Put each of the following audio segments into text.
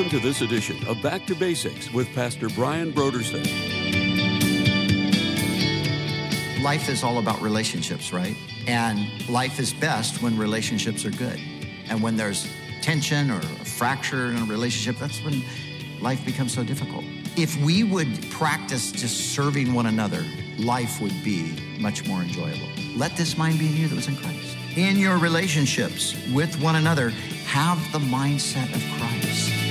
Welcome to this edition of Back to Basics with Pastor Brian Brodersen. Life is all about relationships, right? And life is best when relationships are good. And when there's tension or a fracture in a relationship, that's when life becomes so difficult. If we would practice just serving one another, life would be much more enjoyable. Let this mind be in you that was in Christ. In your relationships with one another, have the mindset of Christ.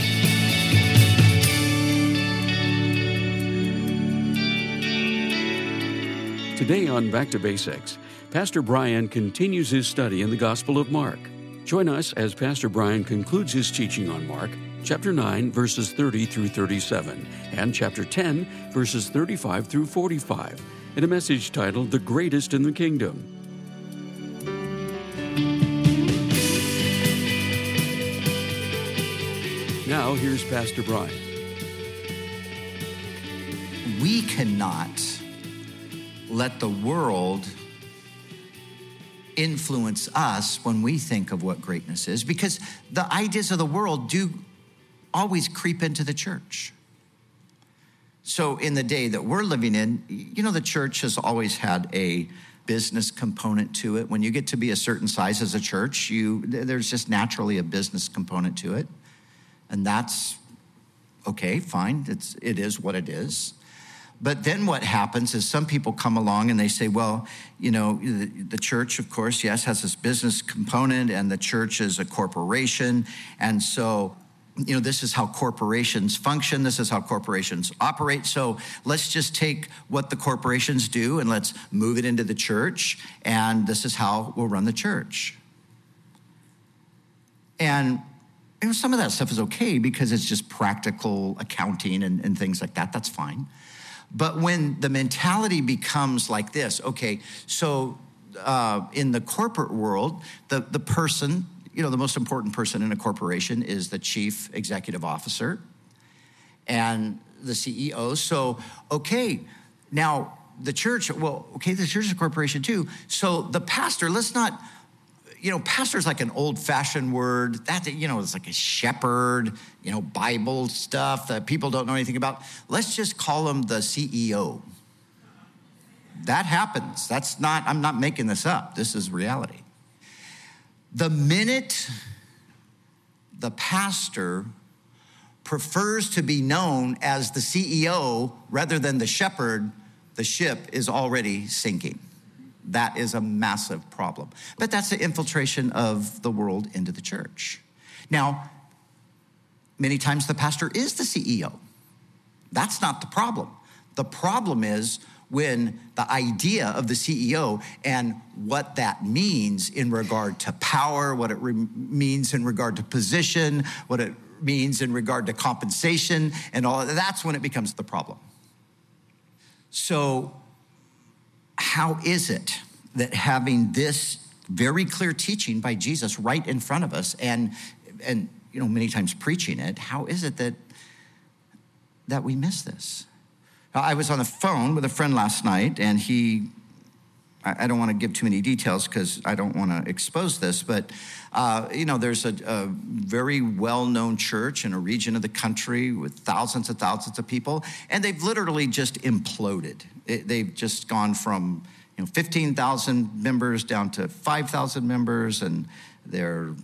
Today on Back to Basics, Pastor Brian continues his study in the Gospel of Mark. Join us as Pastor Brian concludes his teaching on Mark, chapter 9, verses 30 through 37, and chapter 10, verses 35 through 45, in a message titled The Greatest in the Kingdom. Now, here's Pastor Brian. We cannot let the world influence us when we think of what greatness is because the ideas of the world do always creep into the church. So, in the day that we're living in, you know, the church has always had a business component to it. When you get to be a certain size as a church, you there's just naturally a business component to it. And that's okay, fine. It's it is what it is. But then what happens is some people come along and they say, well, you know, the, the, church, of course, yes, has this business component, and the church is a corporation. And so, you know, this is how corporations function, this is how corporations operate. So let's just take what the corporations do and let's move it into the church, and this is how we'll run the church. And you know, some of that stuff is okay because it's just practical accounting and, and things like that. That's fine. But when the mentality becomes like this, okay, so uh, in the corporate world, the, the person, you know, the most important person in a corporation is the chief executive officer and the CEO. So, okay, now the church, well, okay, the church is a corporation too. So the pastor, let's not you know, pastor's like an old fashioned word. That, you know, it's like a shepherd, you know, Bible stuff that people don't know anything about. Let's just call him the CEO. That happens. That's not, I'm not making this up. This is reality. The minute the pastor prefers to be known as the CEO rather than the shepherd, the ship is already sinking. That is a massive problem. But that's the infiltration of the world into the church. Now, many times the pastor is the CEO. That's not the problem. The problem is when the idea of the CEO and what that means in regard to power, what it re- means in regard to position, what it means in regard to compensation, and all that, that's when it becomes the problem. So, how is it that having this very clear teaching by Jesus right in front of us and and you know many times preaching it how is it that that we miss this? I was on the phone with a friend last night and he i don't want to give too many details because i don't want to expose this but uh, you know there's a, a very well-known church in a region of the country with thousands and thousands of people and they've literally just imploded. It, they've just gone from you know, 15,000 members down to 5,000 members, and their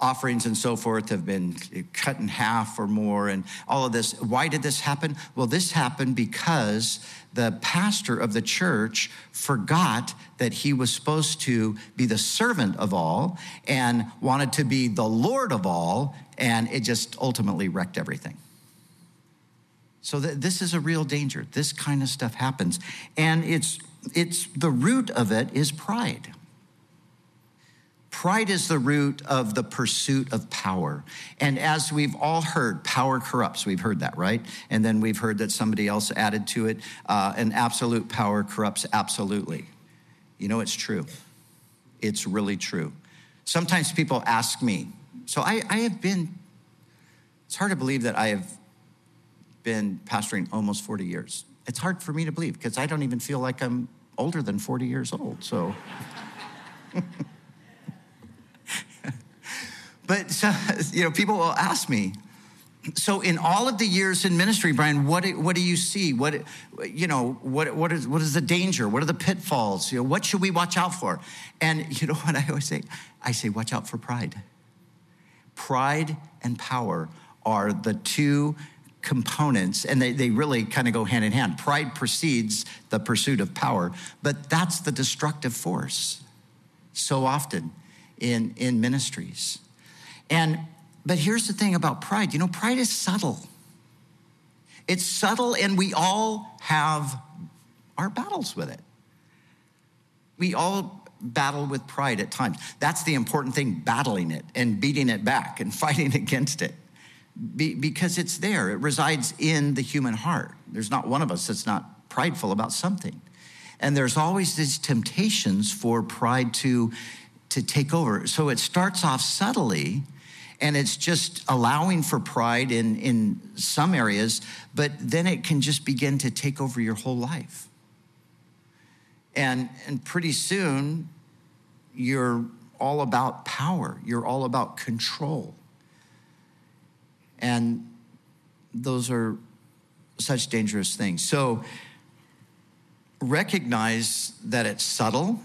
offerings and so forth have been cut in half or more, and all of this. Why did this happen? Well, this happened because the pastor of the church forgot that he was supposed to be the servant of all and wanted to be the Lord of all, and it just ultimately wrecked everything. So, th- this is a real danger. This kind of stuff happens. And it's it's the root of it is pride. Pride is the root of the pursuit of power. And as we've all heard, power corrupts. We've heard that, right? And then we've heard that somebody else added to it, uh, and absolute power corrupts absolutely. You know, it's true. It's really true. Sometimes people ask me, so I, I have been, it's hard to believe that I have been pastoring almost 40 years it's hard for me to believe because I don't even feel like I'm older than 40 years old. So, but so, you know, people will ask me, so in all of the years in ministry brian what, what do you see? What you know what, what, is, what is the danger? What are the pitfalls? You know what should we watch out for? And you know what i always say? I say watch out for pride. Pride and power are the two components and they, they really kind of go hand in hand. Pride precedes the pursuit of power but that's the destructive force so often in in ministries and but here's the thing about pride you know, pride is subtle. It's subtle, and we all have our battles with it. We all battle with pride at times. That's the important thing battling it and beating it back and fighting against it. Be, because it's there, it resides in the human heart. There's not one of us that's not prideful about something. And there's always these temptations for pride to, to take over. So it starts off subtly and it's just allowing for pride in, in some areas, but then it can just begin to take over your whole life. And, and pretty soon, you're all about power, you're all about control. And those are such dangerous things. So recognize that it's subtle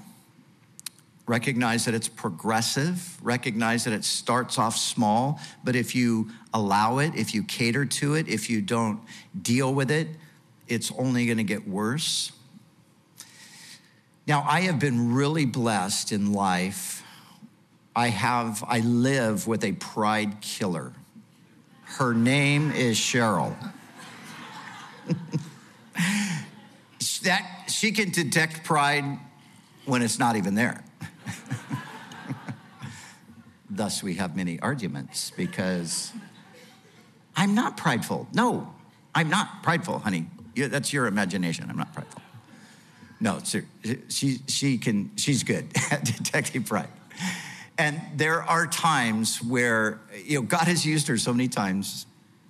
recognize that it's progressive, recognize that it starts off small, but if you allow it, if you cater to it, if you don't deal with it, it's only going to get worse. Now, I have been really blessed in life. I have, I live with a pride killer. Her name is Cheryl. that she can detect pride when it's not even there. Thus, we have many arguments because I'm not prideful. No, I'm not prideful, honey. That's your imagination. I'm not prideful. No, she, she can, she's good at detecting pride. And there are times where, you know, God has used her so many times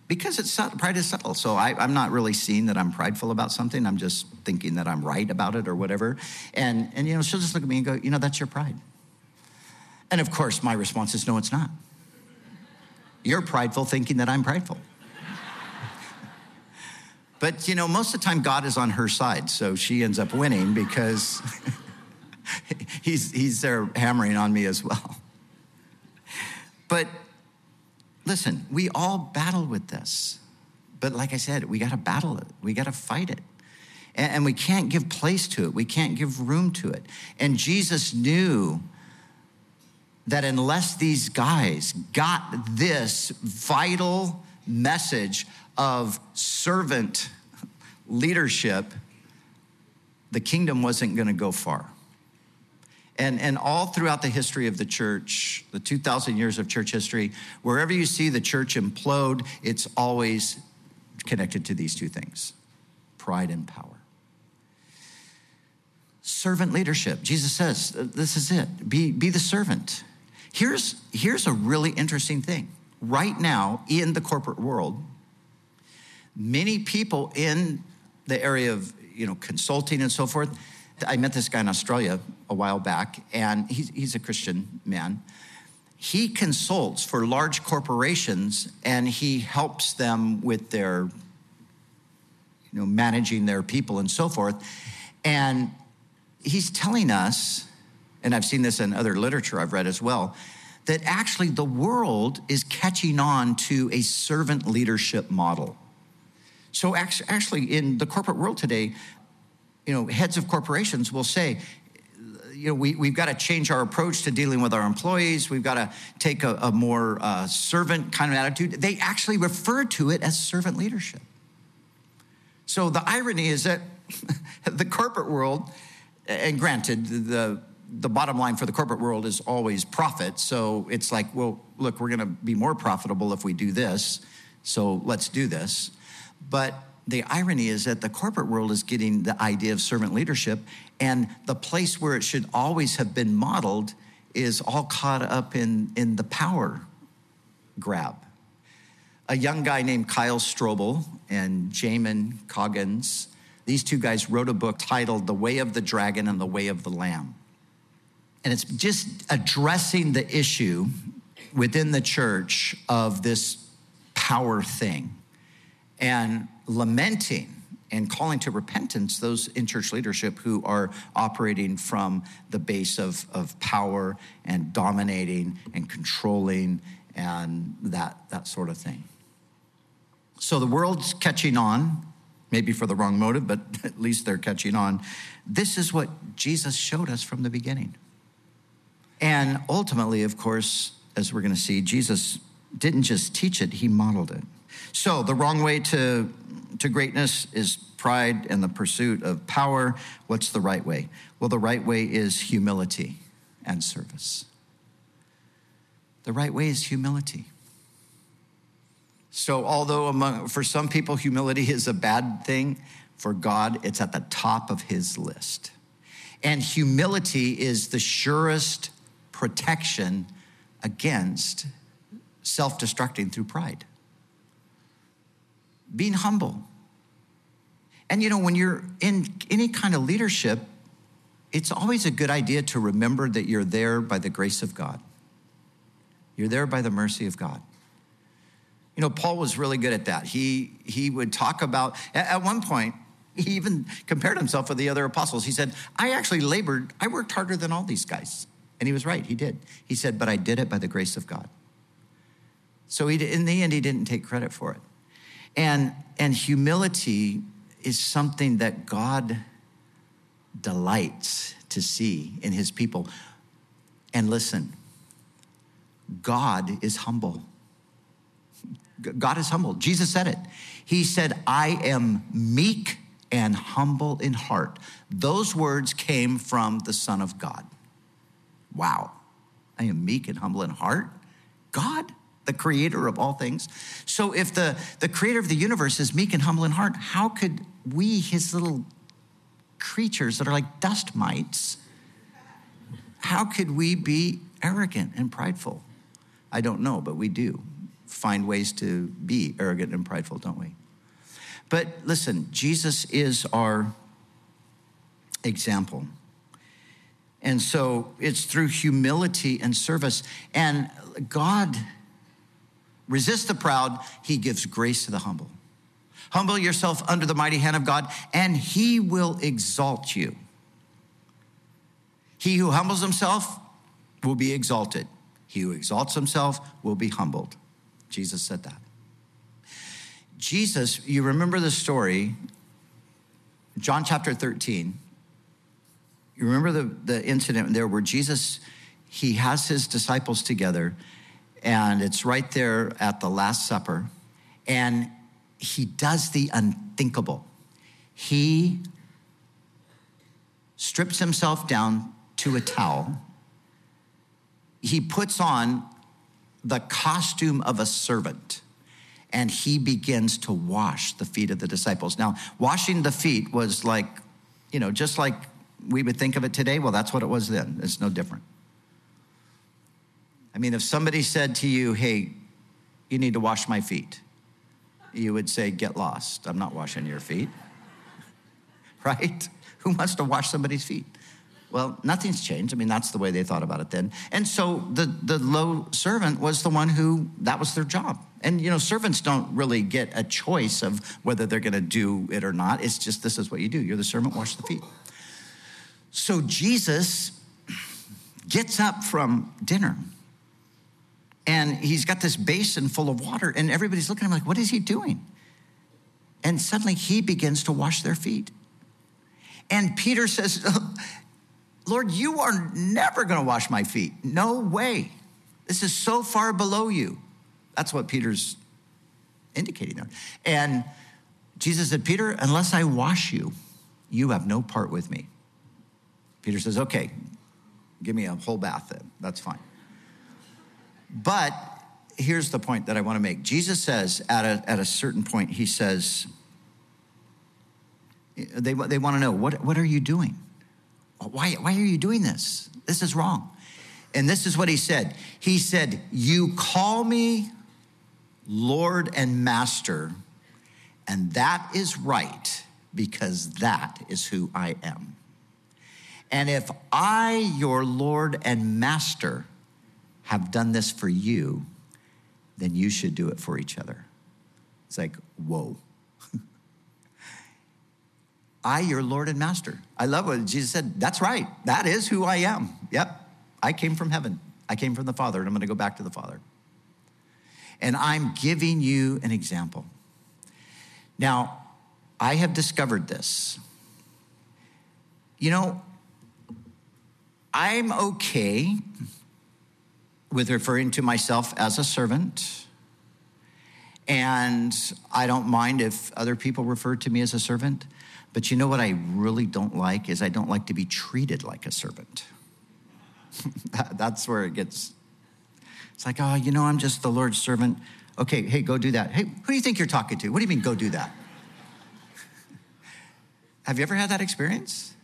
because it's pride is subtle. So I, am not really seeing that I'm prideful about something. I'm just thinking that I'm right about it or whatever. And, and you know, she'll just look at me and go, you know, that's your pride. And of course, my response is, no, it's not. You're prideful thinking that I'm prideful. but, you know, most of the time, God is on her side. So she ends up winning because he's, he's there hammering on me as well. But listen, we all battle with this. But like I said, we got to battle it, we got to fight it. And, we can't give place to it, we can't give room to it. And Jesus knew that unless these guys got this vital message of servant leadership, the kingdom wasn't going to go far. And, and all throughout the history of the church, the 2,000 years of church history, wherever you see the church implode, it's always connected to these two things pride and power. Servant leadership. Jesus says, this is it be, be the servant. Here's, here's a really interesting thing. Right now, in the corporate world, many people in the area of you know consulting and so forth I met this guy in Australia a while back, and he's, he's a Christian man. He consults for large corporations and he helps them with their, you know, managing their people and so forth. And he's telling us, and I've seen this in other literature I've read as well, that actually the world is catching on to a servant leadership model. So actually, in the corporate world today, you know, heads of corporations will say, you know, we, we've got to change our approach to dealing with our employees. We've got to take a, a more uh, servant kind of attitude. They actually refer to it as servant leadership. So the irony is that the corporate world, and granted, the, the bottom line for the corporate world is always profit. So it's like, well, look, we're going to be more profitable if we do this. So let's do this. But the irony is that the corporate world is getting the idea of servant leadership, and the place where it should always have been modeled is all caught up in, in the power grab. A young guy named Kyle Strobel and Jamin Coggins, these two guys wrote a book titled The Way of the Dragon and the Way of the Lamb. And it's just addressing the issue within the church of this power thing and lamenting and calling to repentance those in church leadership who are operating from the base of, of power and dominating and controlling and that, that sort of thing. So the world's catching on, maybe for the wrong motive, but at least they're catching on. This is what Jesus showed us from the beginning. And ultimately, of course, as we're going to see, Jesus didn't just teach it, he modeled it. So the wrong way to to greatness is pride and the pursuit of power. What's the right way? Well, the right way is humility and service. The right way is humility. So, although among, for some people humility is a bad thing, for God it's at the top of his list. And humility is the surest protection against self destructing through pride being humble. And you know, when you're in any kind of leadership, it's always a good idea to remember that you're there by the grace of God. You're there by the mercy of God. You know, Paul was really good at that. He, he would talk about, at one point, he even compared himself with the other apostles. He said, I actually labored, I worked harder than all these guys. And he was right, he did. He said, but I did it by the grace of God. So he, in the end, he didn't take credit for it. And, and humility is something that God delights to see in his people. And listen, God is humble. God is humble. Jesus said it. He said, I am meek and humble in heart. Those words came from the Son of God. Wow. I am meek and humble in heart. God? The creator of all things. So if the, the creator of the universe is meek and humble in heart, how could we, his little creatures that are like dust mites, how could we be arrogant and prideful? I don't know, but we do find ways to be arrogant and prideful, don't we? But listen, Jesus is our example. And so it's through humility and service. And God Resist the proud, he gives grace to the humble. Humble yourself under the mighty hand of God, and he will exalt you. He who humbles himself will be exalted. He who exalts himself will be humbled. Jesus said that. Jesus, you remember the story, John chapter 13. You remember the, the incident there where Jesus, he has his disciples together and it's right there at the Last Supper. And he does the unthinkable. He strips himself down to a towel. He puts on the costume of a servant and he begins to wash the feet of the disciples. Now, washing the feet was like, you know, just like we would think of it today. Well, that's what it was then. It's no different. I mean, if somebody said to you, hey, you need to wash my feet, you would say, get lost. I'm not washing your feet. right? Who wants to wash somebody's feet? Well, nothing's changed. I mean, that's the way they thought about it then. And so the, the low servant was the one who, that was their job. And, you know, servants don't really get a choice of whether they're going to do it or not. It's just, this is what you do. You're the servant, wash the feet. So Jesus gets up from dinner and he's got this basin full of water, and everybody's looking at him like, what is he doing? And suddenly he begins to wash their feet. And Peter says, Lord, you are never going to wash my feet. No way. This is so far below you. That's what Peter's indicating there. And Jesus said, Peter, unless I wash you, you have no part with me. Peter says, okay, give me a whole bath then. That's fine. But here's the point that I want to make Jesus says at a, at a certain point, he says, they, they want to know, what, what are you doing? Why, why are you doing this? This is wrong. And this is what he said He said, You call me Lord and Master, and that is right because that is who I am. And if I, your Lord and Master, have done this for you, then you should do it for each other. It's like, whoa. I, your Lord and Master. I love what Jesus said. That's right. That is who I am. Yep. I came from heaven. I came from the Father, and I'm going to go back to the Father. And I'm giving you an example. Now, I have discovered this. You know, I'm okay with referring to myself as a servant. And I don't mind if other people refer to me as a servant. But you know what I really don't like is I don't like to be treated like a servant. That's where it gets, it's like, oh, you know, I'm just the Lord's servant. Okay, hey, go do that. Hey, who do you think you're talking to? What do you mean, go do that? Have you ever had that experience?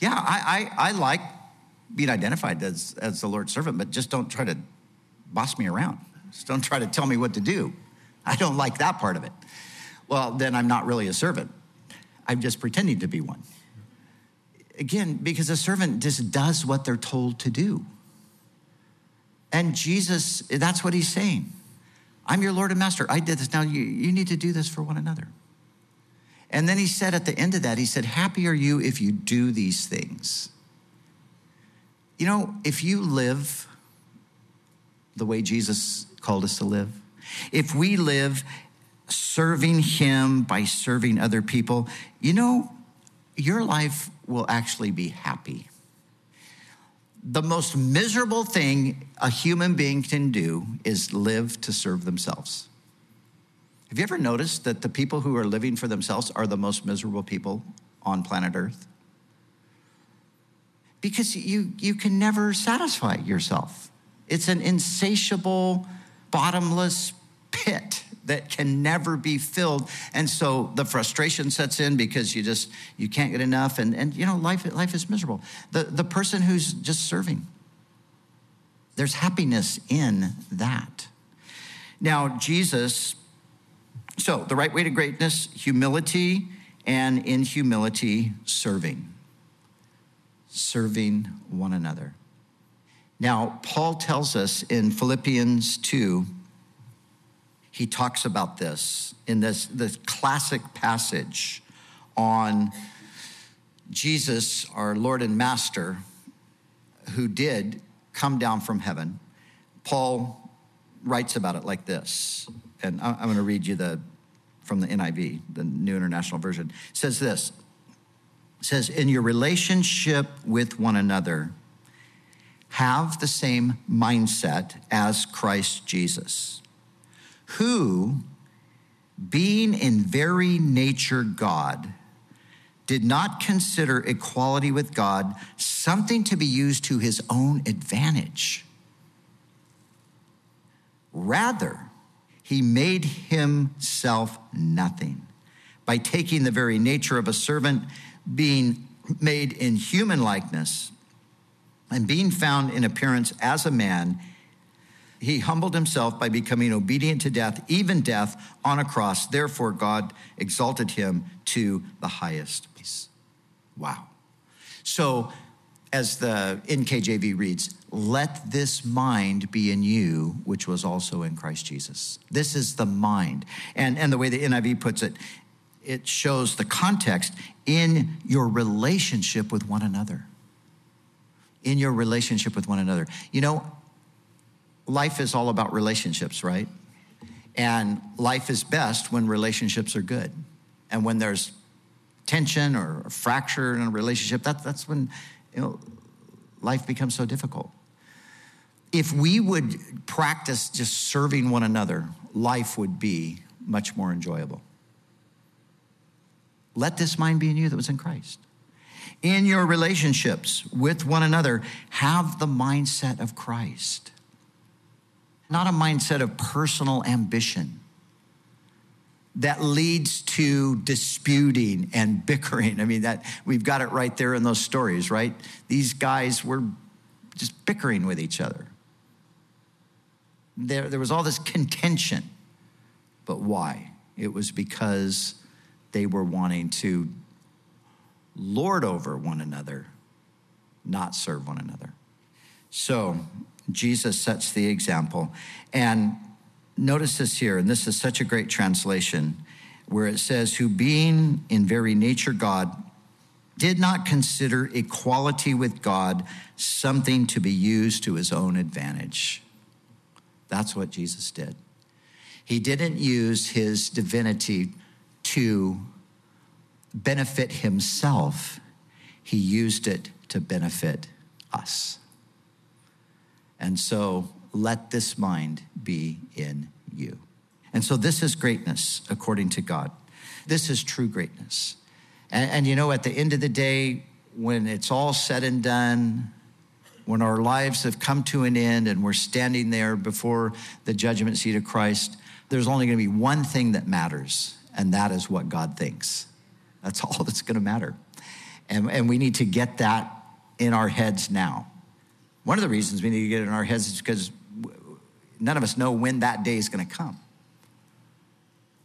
Yeah, I, I, I like being identified as, as the Lord's servant, but just don't try to boss me around. Just don't try to tell me what to do. I don't like that part of it. Well, then I'm not really a servant. I'm just pretending to be one. Again, because a servant just does what they're told to do. And Jesus, that's what he's saying. I'm your Lord and Master. I did this. Now you, you need to do this for one another. And then he said at the end of that, he said, Happy are you if you do these things. You know, if you live the way Jesus called us to live, if we live serving Him by serving other people, you know, your life will actually be happy. The most miserable thing a human being can do is live to serve themselves. Have you ever noticed that the people who are living for themselves are the most miserable people on planet Earth? Because you, you can never satisfy yourself. It's an insatiable, bottomless pit that can never be filled. And so the frustration sets in because you just you can't get enough. And, and you know, life, life is miserable. The, the person who's just serving, there's happiness in that. Now, Jesus, so the right way to greatness, humility, and in humility, serving. Serving one another. Now, Paul tells us in Philippians 2 he talks about this in this, this classic passage on Jesus, our Lord and Master, who did come down from heaven. Paul writes about it like this, and I'm going to read you the from the NIV, the New International Version. It says this. Says, "In your relationship with one another, have the same mindset as Christ Jesus." who, being in very nature God, did not consider equality with God something to be used to his own advantage. Rather, he made himself nothing by taking the very nature of a servant, being made in human likeness, and being found in appearance as a man he humbled himself by becoming obedient to death, even death on a cross. Therefore, God exalted him to the highest place. Wow. So, as the NKJV reads, let this mind be in you, which was also in Christ Jesus. This is the mind. And, and the way the NIV puts it, it shows the context in your relationship with one another. In your relationship with one another. You know, life is all about relationships, right? And life is best when relationships are good. And when there's tension or fracture in a relationship, that, that's when you know, life becomes so difficult. If we would practice just serving one another, life would be much more enjoyable. Let this mind be in you that was in Christ. In your relationships with one another, have the mindset of Christ not a mindset of personal ambition that leads to disputing and bickering. I mean, that we've got it right there in those stories, right? These guys were just bickering with each other. There, there was all this contention. But why? It was because they were wanting to lord over one another, not serve one another. So Jesus sets the example. And notice this here, and this is such a great translation, where it says, Who being in very nature God, did not consider equality with God something to be used to his own advantage. That's what Jesus did. He didn't use his divinity to benefit himself, he used it to benefit us. And so let this mind be in you. And so this is greatness according to God. This is true greatness. And, and, you know, at the end of the day, when it's all said and done, when our lives have come to an end and we're standing there before the judgment seat of Christ, there's only going to be one thing that matters, and that is what God thinks. That's all that's going to matter. And, and we need to get that in our heads now. One of the reasons we need to get it in our heads is because none of us know when that day is going to come.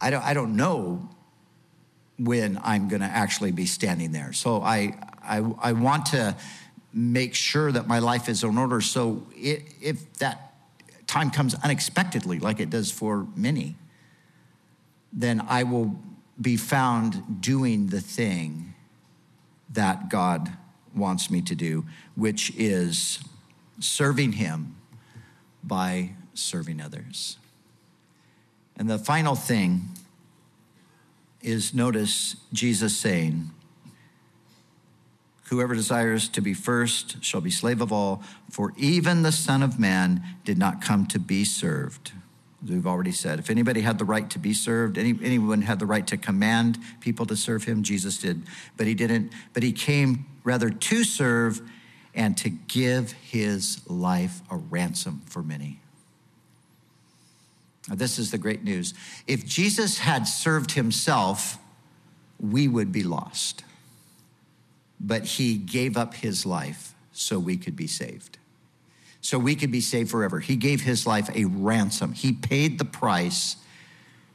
I don't, I don't know when I'm going to actually be standing there. So I, I, I want to make sure that my life is in order. So it, if that time comes unexpectedly, like it does for many, then I will be found doing the thing that God wants me to do, which is serving Him by serving others. And the final thing is notice Jesus saying, Whoever desires to be first shall be slave of all, for even the Son of Man did not come to be served. We've already said, if anybody had the right to be served, any, anyone had the right to command people to serve him, Jesus did. But he didn't, but he came rather to serve and to give his life a ransom for many. Now, this is the great news. If Jesus had served himself, we would be lost. But he gave up his life so we could be saved. So we could be saved forever. He gave his life a ransom. He paid the price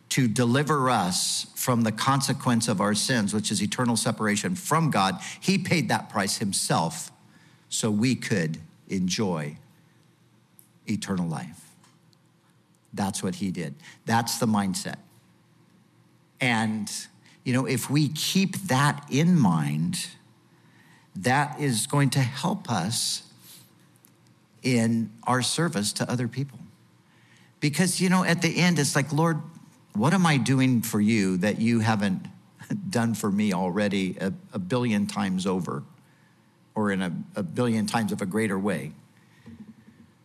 to deliver us from the consequence of our sins, which is eternal separation from God. He paid that price himself so we could enjoy eternal life. That's what he did. That's the mindset. And, you know, if we keep that in mind, that is going to help us in our service to other people. Because, you know, at the end, it's like, Lord, what am I doing for you that you haven't done for me already a, a billion times over or in a, a billion times of a greater way?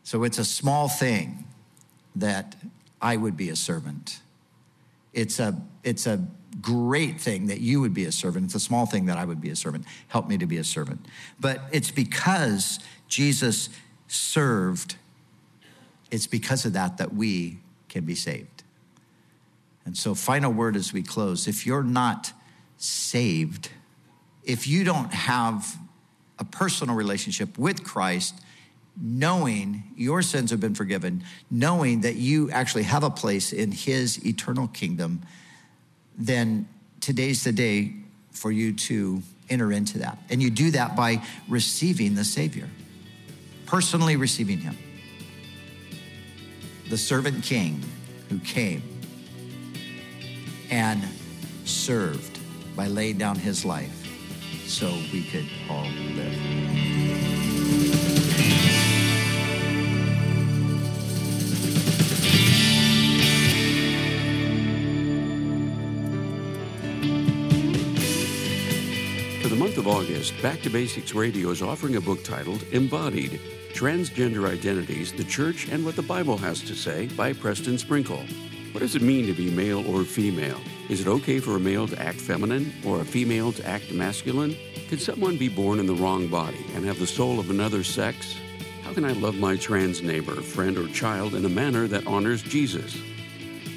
So it's a small thing that I would be a servant. It's a, it's a great thing that you would be a servant. It's a small thing that I would be a servant. Help me to be a servant. But it's because Jesus served, it's because of that that we can be saved. And so, final word as we close if you're not saved, if you don't have a personal relationship with Christ, knowing your sins have been forgiven, knowing that you actually have a place in his eternal kingdom, then today's the day for you to enter into that. And you do that by receiving the Savior, personally receiving him. The servant king who came and served by laying down his life so we could all live. Of August, Back to Basics Radio is offering a book titled Embodied Transgender Identities, the Church, and What the Bible Has to Say by Preston Sprinkle. What does it mean to be male or female? Is it okay for a male to act feminine or a female to act masculine? Can someone be born in the wrong body and have the soul of another sex? How can I love my trans neighbor, friend, or child in a manner that honors Jesus?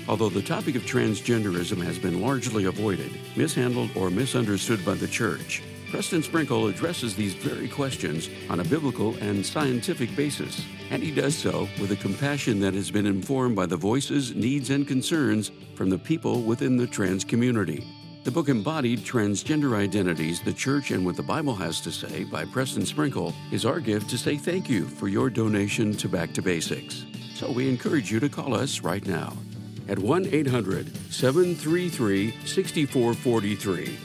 Although the topic of transgenderism has been largely avoided, mishandled, or misunderstood by the church, Preston Sprinkle addresses these very questions on a biblical and scientific basis, and he does so with a compassion that has been informed by the voices, needs, and concerns from the people within the trans community. The book embodied Transgender Identities, the Church, and What the Bible Has to Say by Preston Sprinkle is our gift to say thank you for your donation to Back to Basics. So we encourage you to call us right now at 1 800 733 6443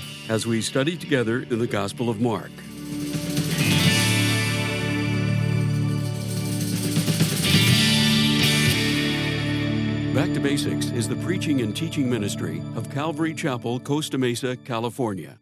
as we study together in the Gospel of Mark. Back to Basics is the preaching and teaching ministry of Calvary Chapel, Costa Mesa, California.